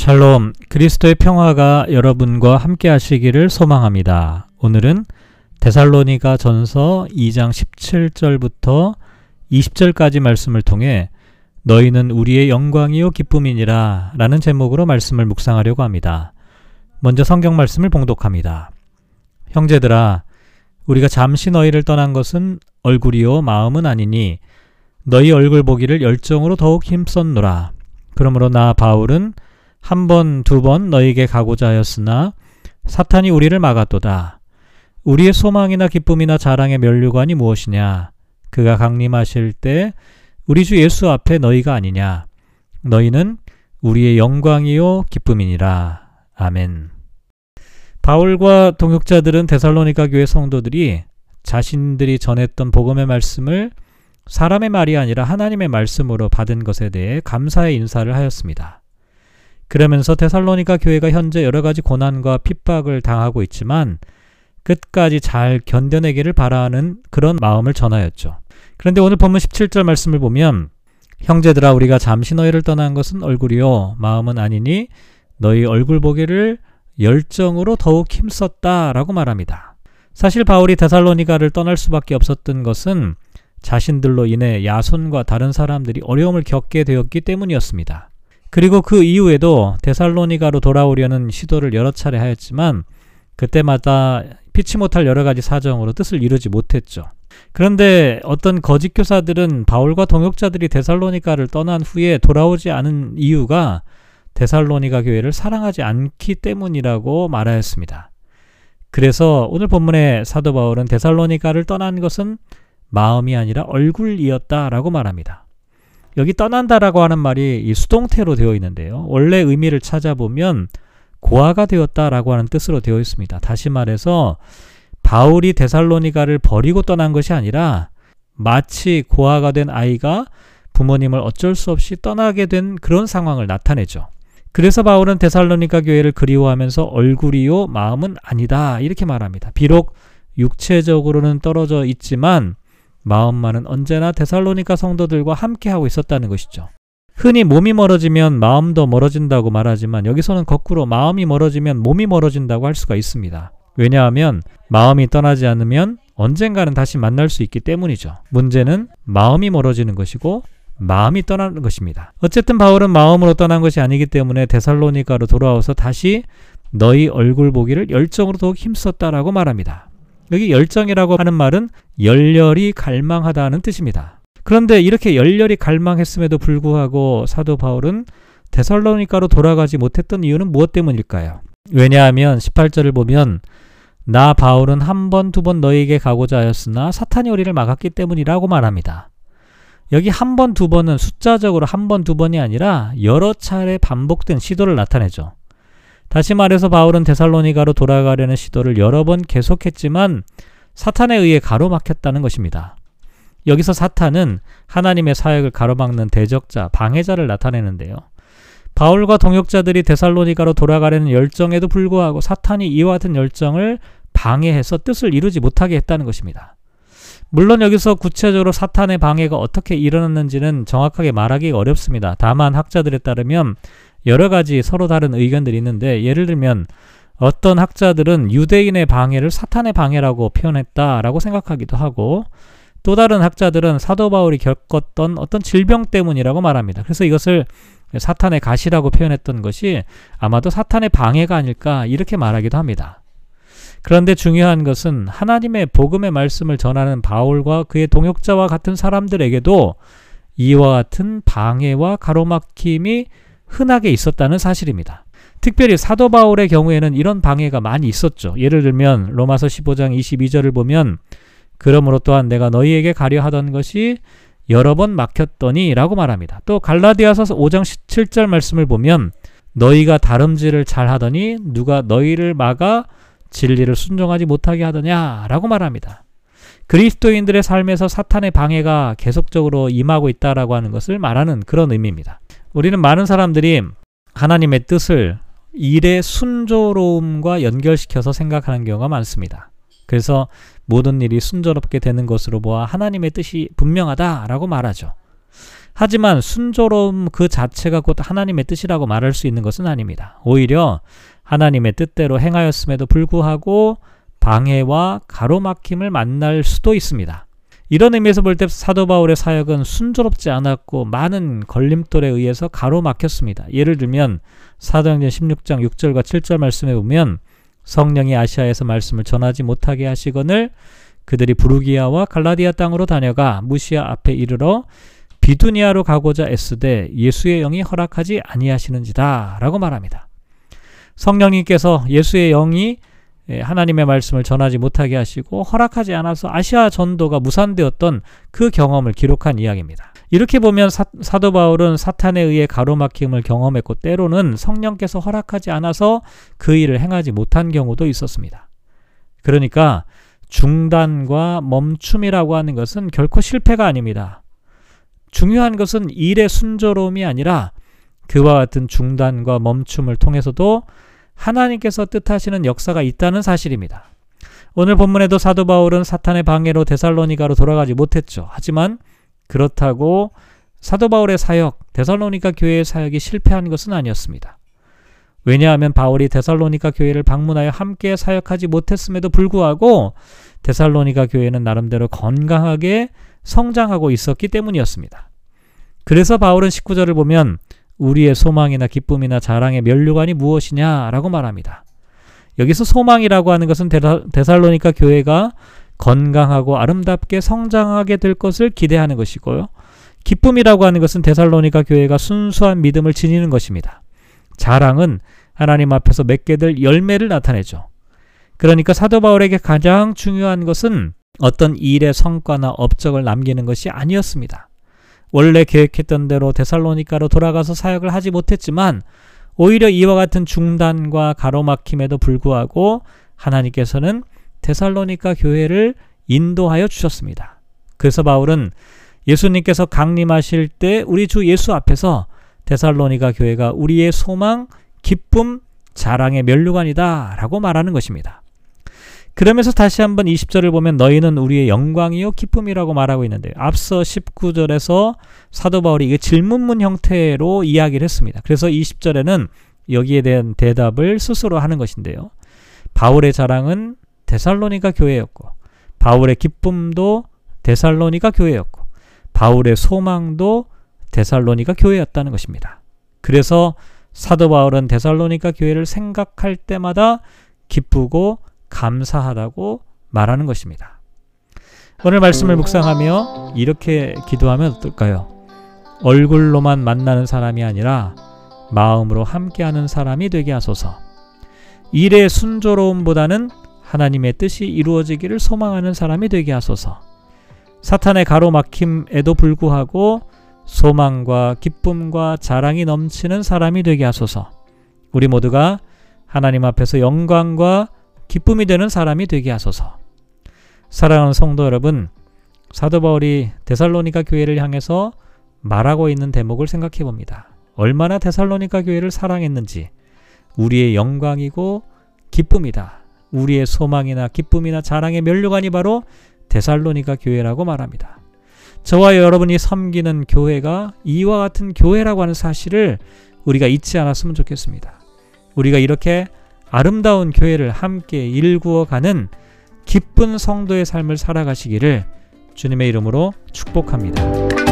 샬롬, 그리스도의 평화가 여러분과 함께 하시기를 소망합니다. 오늘은 데살로니가 전서 2장 17절부터 20절까지 말씀을 통해 너희는 우리의 영광이요 기쁨이니라 라는 제목으로 말씀을 묵상하려고 합니다. 먼저 성경 말씀을 봉독합니다. 형제들아, 우리가 잠시 너희를 떠난 것은 얼굴이요 마음은 아니니 너희 얼굴 보기를 열정으로 더욱 힘썼노라. 그러므로 나 바울은 한 번, 두 번 너희에게 가고자 하였으나 사탄이 우리를 막았도다. 우리의 소망이나 기쁨이나 자랑의 면류관이 무엇이냐? 그가 강림하실 때 우리 주 예수 앞에 너희가 아니냐? 너희는 우리의 영광이요 기쁨이니라. 아멘. 바울과 동역자들은 데살로니가 교회 성도들이 자신들이 전했던 복음의 말씀을 사람의 말이 아니라 하나님의 말씀으로 받은 것에 대해 감사의 인사를 하였습니다. 그러면서 데살로니가 교회가 현재 여러 가지 고난과 핍박을 당하고 있지만 끝까지 잘 견뎌내기를 바라는 그런 마음을 전하였죠. 그런데 오늘 본문 17절 말씀을 보면 형제들아 우리가 잠시 너희를 떠난 것은 얼굴이요 마음은 아니니 너희 얼굴 보기를 열정으로 더욱 힘썼다라고 말합니다. 사실 바울이 데살로니가를 떠날 수밖에 없었던 것은 자신들로 인해 야손과 다른 사람들이 어려움을 겪게 되었기 때문이었습니다. 그리고 그 이후에도 데살로니가로 돌아오려는 시도를 여러 차례 하였지만 그때마다 피치 못할 여러 가지 사정으로 뜻을 이루지 못했죠. 그런데 어떤 거짓 교사들은 바울과 동역자들이 데살로니가를 떠난 후에 돌아오지 않은 이유가 데살로니가 교회를 사랑하지 않기 때문이라고 말하였습니다. 그래서 오늘 본문의 사도 바울은 데살로니가를 떠난 것은 마음이 아니라 얼굴이었다라고 말합니다. 여기 떠난다라고 하는 말이 이 수동태로 되어 있는데요. 원래 의미를 찾아보면 고아가 되었다라고 하는 뜻으로 되어 있습니다. 다시 말해서 바울이 데살로니가를 버리고 떠난 것이 아니라 마치 고아가 된 아이가 부모님을 어쩔 수 없이 떠나게 된 그런 상황을 나타내죠. 그래서 바울은 데살로니가 교회를 그리워하면서 얼굴이요 마음은 아니다 이렇게 말합니다. 비록 육체적으로는 떨어져 있지만 마음만은 언제나 데살로니가 성도들과 함께하고 있었다는 것이죠. 흔히 몸이 멀어지면 마음도 멀어진다고 말하지만 여기서는 거꾸로 마음이 멀어지면 몸이 멀어진다고 할 수가 있습니다. 왜냐하면 마음이 떠나지 않으면 언젠가는 다시 만날 수 있기 때문이죠. 문제는 마음이 멀어지는 것이고 마음이 떠나는 것입니다. 어쨌든 바울은 마음으로 떠난 것이 아니기 때문에 데살로니가로 돌아와서 다시 너희 얼굴 보기를 열정으로 더욱 힘썼다라고 말합니다. 여기 열정이라고 하는 말은 열렬히 갈망하다는 뜻입니다. 그런데 이렇게 열렬히 갈망했음에도 불구하고 사도 바울은 데살로니가로 돌아가지 못했던 이유는 무엇 때문일까요? 왜냐하면 18절을 보면 나 바울은 한 번, 두 번 너희에게 가고자 하였으나 사탄이 우리를 막았기 때문이라고 말합니다. 여기 한 번, 두 번은 숫자적으로 한 번, 두 번이 아니라 여러 차례 반복된 시도를 나타내죠. 다시 말해서 바울은 데살로니가로 돌아가려는 시도를 여러 번 계속했지만 사탄에 의해 가로막혔다는 것입니다. 여기서 사탄은 하나님의 사역을 가로막는 대적자, 방해자를 나타내는데요. 바울과 동역자들이 데살로니가로 돌아가려는 열정에도 불구하고 사탄이 이와 같은 열정을 방해해서 뜻을 이루지 못하게 했다는 것입니다. 물론 여기서 구체적으로 사탄의 방해가 어떻게 일어났는지는 정확하게 말하기 어렵습니다. 다만 학자들에 따르면 여러 가지 서로 다른 의견들이 있는데 예를 들면 어떤 학자들은 유대인의 방해를 사탄의 방해라고 표현했다라고 생각하기도 하고 또 다른 학자들은 사도 바울이 겪었던 어떤 질병 때문이라고 말합니다. 그래서 이것을 사탄의 가시라고 표현했던 것이 아마도 사탄의 방해가 아닐까 이렇게 말하기도 합니다. 그런데 중요한 것은 하나님의 복음의 말씀을 전하는 바울과 그의 동역자와 같은 사람들에게도 이와 같은 방해와 가로막힘이 흔하게 있었다는 사실입니다. 특별히 사도 바울의 경우에는 이런 방해가 많이 있었죠. 예를 들면 로마서 15장 22절을 보면 그러므로 또한 내가 너희에게 가려 하던 것이 여러 번 막혔더니 라고 말합니다. 또 갈라디아서 5장 17절 말씀을 보면 너희가 다름질을 잘 하더니 누가 너희를 막아 진리를 순종하지 못하게 하더냐 라고 말합니다. 그리스도인들의 삶에서 사탄의 방해가 계속적으로 임하고 있다라고 하는 것을 말하는 그런 의미입니다. 우리는 많은 사람들이 하나님의 뜻을 일의 순조로움과 연결시켜서 생각하는 경우가 많습니다. 그래서 모든 일이 순조롭게 되는 것으로 보아 하나님의 뜻이 분명하다라고 말하죠. 하지만 순조로움 그 자체가 곧 하나님의 뜻이라고 말할 수 있는 것은 아닙니다. 오히려 하나님의 뜻대로 행하였음에도 불구하고 방해와 가로막힘을 만날 수도 있습니다. 이런 의미에서 볼 때 사도 바울의 사역은 순조롭지 않았고 많은 걸림돌에 의해서 가로막혔습니다. 예를 들면 사도행전 16장 6절과 7절 말씀에 보면 성령이 아시아에서 말씀을 전하지 못하게 하시거늘 그들이 부르기아와 갈라디아 땅으로 다녀가 무시아 앞에 이르러 비두니아로 가고자 애쓰되 예수의 영이 허락하지 아니하시는지다라고 말합니다. 성령님께서 예수의 영이 예, 하나님의 말씀을 전하지 못하게 하시고 허락하지 않아서 아시아 전도가 무산되었던 그 경험을 기록한 이야기입니다. 이렇게 보면 사, 도 바울은 사탄에 의해 가로막힘을 경험했고 때로는 성령께서 허락하지 않아서 그 일을 행하지 못한 경우도 있었습니다. 그러니까 중단과 멈춤이라고 하는 것은 결코 실패가 아닙니다. 중요한 것은 일의 순조로움이 아니라 그와 같은 중단과 멈춤을 통해서도 하나님께서 뜻하시는 역사가 있다는 사실입니다. 오늘 본문에도 사도 바울은 사탄의 방해로 데살로니가로 돌아가지 못했죠. 하지만 그렇다고 사도 바울의 사역, 데살로니가 교회의 사역이 실패한 것은 아니었습니다. 왜냐하면 바울이 데살로니가 교회를 방문하여 함께 사역하지 못했음에도 불구하고 데살로니가 교회는 나름대로 건강하게 성장하고 있었기 때문이었습니다. 그래서 바울은 19절을 보면 우리의 소망이나 기쁨이나 자랑의 면류관이 무엇이냐라고 말합니다. 여기서 소망이라고 하는 것은 데살로니카 교회가 건강하고 아름답게 성장하게 될 것을 기대하는 것이고요. 기쁨이라고 하는 것은 데살로니카 교회가 순수한 믿음을 지니는 것입니다. 자랑은 하나님 앞에서 맺게 될 열매를 나타내죠. 그러니까 사도 바울에게 가장 중요한 것은 어떤 일의 성과나 업적을 남기는 것이 아니었습니다. 원래 계획했던 대로 데살로니카로 돌아가서 사역을 하지 못했지만 오히려 이와 같은 중단과 가로막힘에도 불구하고 하나님께서는 데살로니카 교회를 인도하여 주셨습니다. 그래서 바울은 예수님께서 강림하실 때 우리 주 예수 앞에서 데살로니가 교회가 우리의 소망, 기쁨, 자랑의 면류관이다 라고 말하는 것입니다. 그러면서 다시 한번 20절을 보면 너희는 우리의 영광이요 기쁨이라고 말하고 있는데 앞서 19절에서 사도 바울이 이게 질문문 형태로 이야기를 했습니다. 그래서 20절에는 여기에 대한 대답을 스스로 하는 것인데요. 바울의 자랑은 데살로니가 교회였고 바울의 기쁨도 데살로니가 교회였고 바울의 소망도 데살로니가 교회였다는 것입니다. 그래서 사도 바울은 데살로니가 교회를 생각할 때마다 기쁘고 감사하다고 말하는 것입니다. 오늘 말씀을 묵상하며 이렇게 기도하면 어떨까요? 얼굴로만 만나는 사람이 아니라 마음으로 함께하는 사람이 되게 하소서. 일의 순조로움보다는 하나님의 뜻이 이루어지기를 소망하는 사람이 되게 하소서. 사탄의 가로막힘에도 불구하고 소망과 기쁨과 자랑이 넘치는 사람이 되게 하소서. 우리 모두가 하나님 앞에서 영광과 기쁨이 되는 사람이 되게 하소서. 사랑하는 성도 여러분, 사도 바울이 데살로니가 교회를 향해서 말하고 있는 대목을 생각해 봅니다. 얼마나 데살로니가 교회를 사랑했는지 우리의 영광이고 기쁨이다. 우리의 소망이나 기쁨이나 자랑의 면류관이 바로 데살로니가 교회라고 말합니다. 저와 여러분이 섬기는 교회가 이와 같은 교회라고 하는 사실을 우리가 잊지 않았으면 좋겠습니다. 우리가 이렇게 아름다운 교회를 함께 일구어 가는 기쁜 성도의 삶을 살아가시기를 주님의 이름으로 축복합니다.